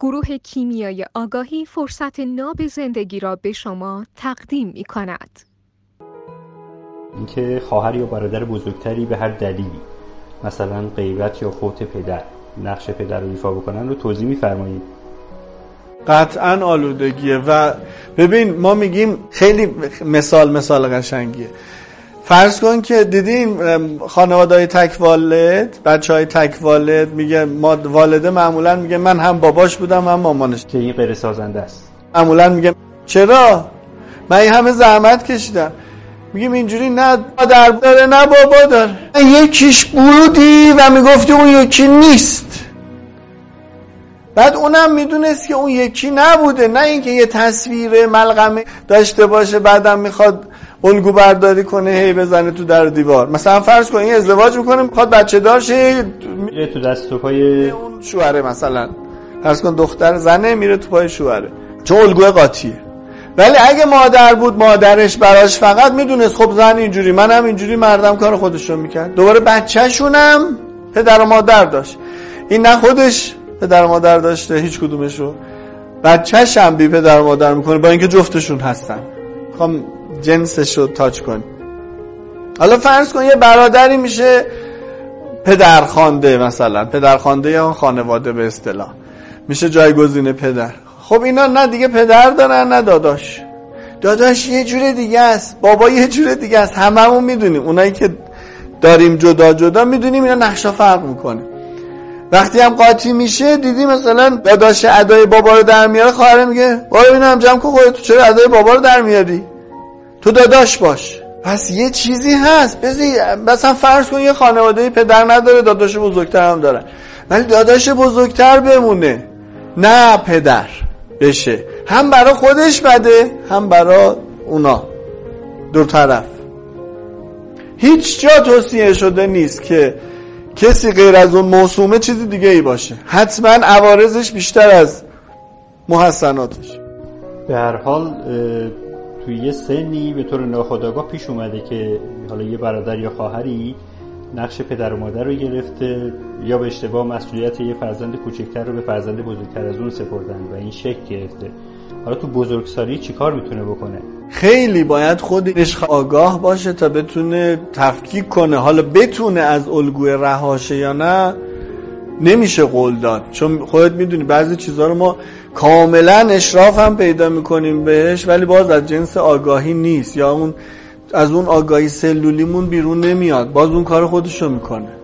گروه کیمیای آگاهی فرصت ناب زندگی را به شما تقدیم می کند. اینکه خواهر یا برادر بزرگتری به هر دلیلی مثلا غیبت یا فوت پدر نقش پدر رو ایفا بکنن رو توضیح میفرمایید قطعا آلودگیه و ببین ما میگیم خیلی مثال مثال قشنگیه فرض کن که دیدین خانواده های تک والد بچه های تک والد میگه ما والده معمولا میگه من هم باباش بودم هم مامانش. که این غیر سازنده است. معمولا میگه چرا؟ من این همه زحمت کشیدم. میگیم اینجوری نه مادر داره نه بابا داره. یکیش بودی و می‌گفتی اون یکی نیست. بعد اونم می‌دونست که اون یکی نبوده. نه اینکه یه تصویر ملغمه داشته باشه بعدم می‌خواد الگو برداری کنه هی بزنه تو در دیوار. مثلا فرض کن این ازدواج می‌کنه می‌خواد بچه دار شه میره تو دست و پای اون شوهره مثلا. فرض کن دختر زنه میره تو پای شوهره. چون الگو قاطیه. ولی اگه مادر بود مادرش براش فقط می‌دونست خب زن اینجوری منم اینجوری مردم کار خودشو می‌کرد. دوباره بچهشونم پدر و مادر داشت. این نه خودش پدر و مادر داشته هیچ کدومشو. بچهش هم بی پدر و مادر می‌کنه با اینکه جفتشون هستن. می‌خوام جنسش رو تاچ کنی. حالا فرض کن یه برادری میشه پدرخوانده مثلا پدرخوانده یا خانواده به اصطلاح. میشه جایگزین پدر. خب اینا نه دیگه پدر دارن نه داداش. داداش یه جور دیگه است. بابا یه جور دیگه است. هممون می‌دونیم. اونایی که داریم جدا جدا می‌دونیم اینا نقشا فرق می‌کنه. وقتی هم قاطی میشه دیدی مثلا داداش ادای بابا رو در میاره خواهر میگه بابا اینم جمع کن خودت چرا ادای بابا رو در میاری؟ تو داداش باش. پس یه چیزی هست. بزی مثلا فرض کن یه خانواده پدر نداره داداش بزرگتر هم داره. ولی داداش بزرگتر بمونه. نه پدر. بشه. هم برا خودش بده هم برا اونا. دو طرف. هیچ جا توصیه شده نیست که کسی غیر از اون موسومه چیزی دیگه ای باشه. حتما عوارضش بیشتر از محسناتش. به هر حال توی یه سنی به طور ناخودآگاه پیش اومده که حالا یه برادر یا خواهری نقش پدر و مادر رو گرفته یا به اشتباه مسئولیت یه فرزند کوچکتر رو به فرزند بزرگتر از اون سپردن و این شکل گرفته. حالا تو بزرگسالی چیکار می‌تونه بکنه؟ خیلی باید خودش آگاه باشه تا بتونه تفکیک کنه. حالا بتونه از الگوی رهاشه یا نه نمیشه قول داد. چون خودت می‌دونی بعضی چیزها رو ما کاملا اشراف هم پیدا می‌کنیم بهش ولی باز از جنس آگاهی نیست یا اون از اون آگاهی سلولیمون بیرون نمیاد. باز اون کار خودشو می‌کنه.